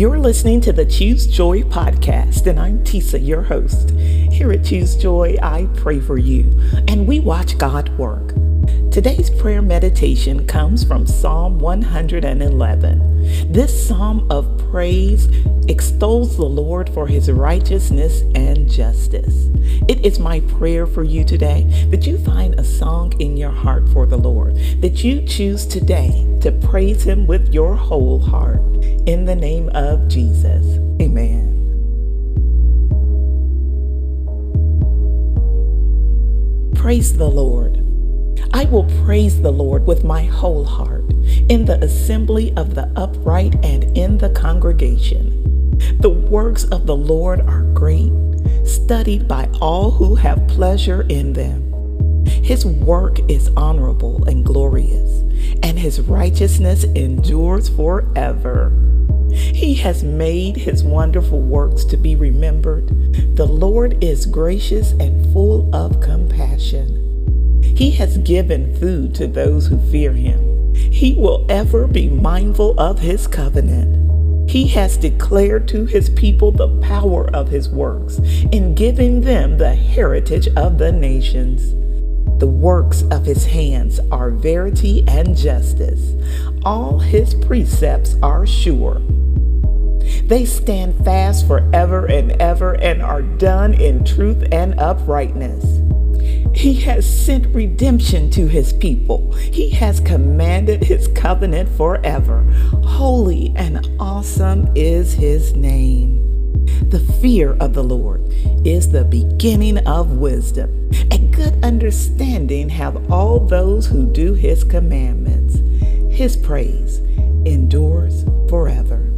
You're listening to the Choose Joy podcast, and I'm Tisa, your host. Here at Choose Joy, I pray for you, and we watch God work. Today's prayer meditation comes from Psalm 111. This psalm of praise extols the Lord for his righteousness and justice. It is my prayer for you today that you find a song in your heart for the Lord, that you choose today to praise him with your whole heart. In the name of Jesus, amen. Praise the Lord. I will praise the Lord with my whole heart in the assembly of the upright and in the congregation. The works of the Lord are great, studied by all who have pleasure in them. His work is honorable and glorious, and his righteousness endures forever. He has made his wonderful works to be remembered. The Lord is gracious and full of compassion. He has given food to those who fear him. He will ever be mindful of his covenant. He has declared to his people the power of his works in giving them the heritage of the nations. The works of his hands are verity and justice. All his precepts are sure. They stand fast forever and ever and are done in truth and uprightness. He has sent redemption to his people. He has commanded his covenant forever. Holy awesome is his name. The fear of the Lord is the beginning of wisdom. A good understanding have all those who do his commandments. His praise endures forever.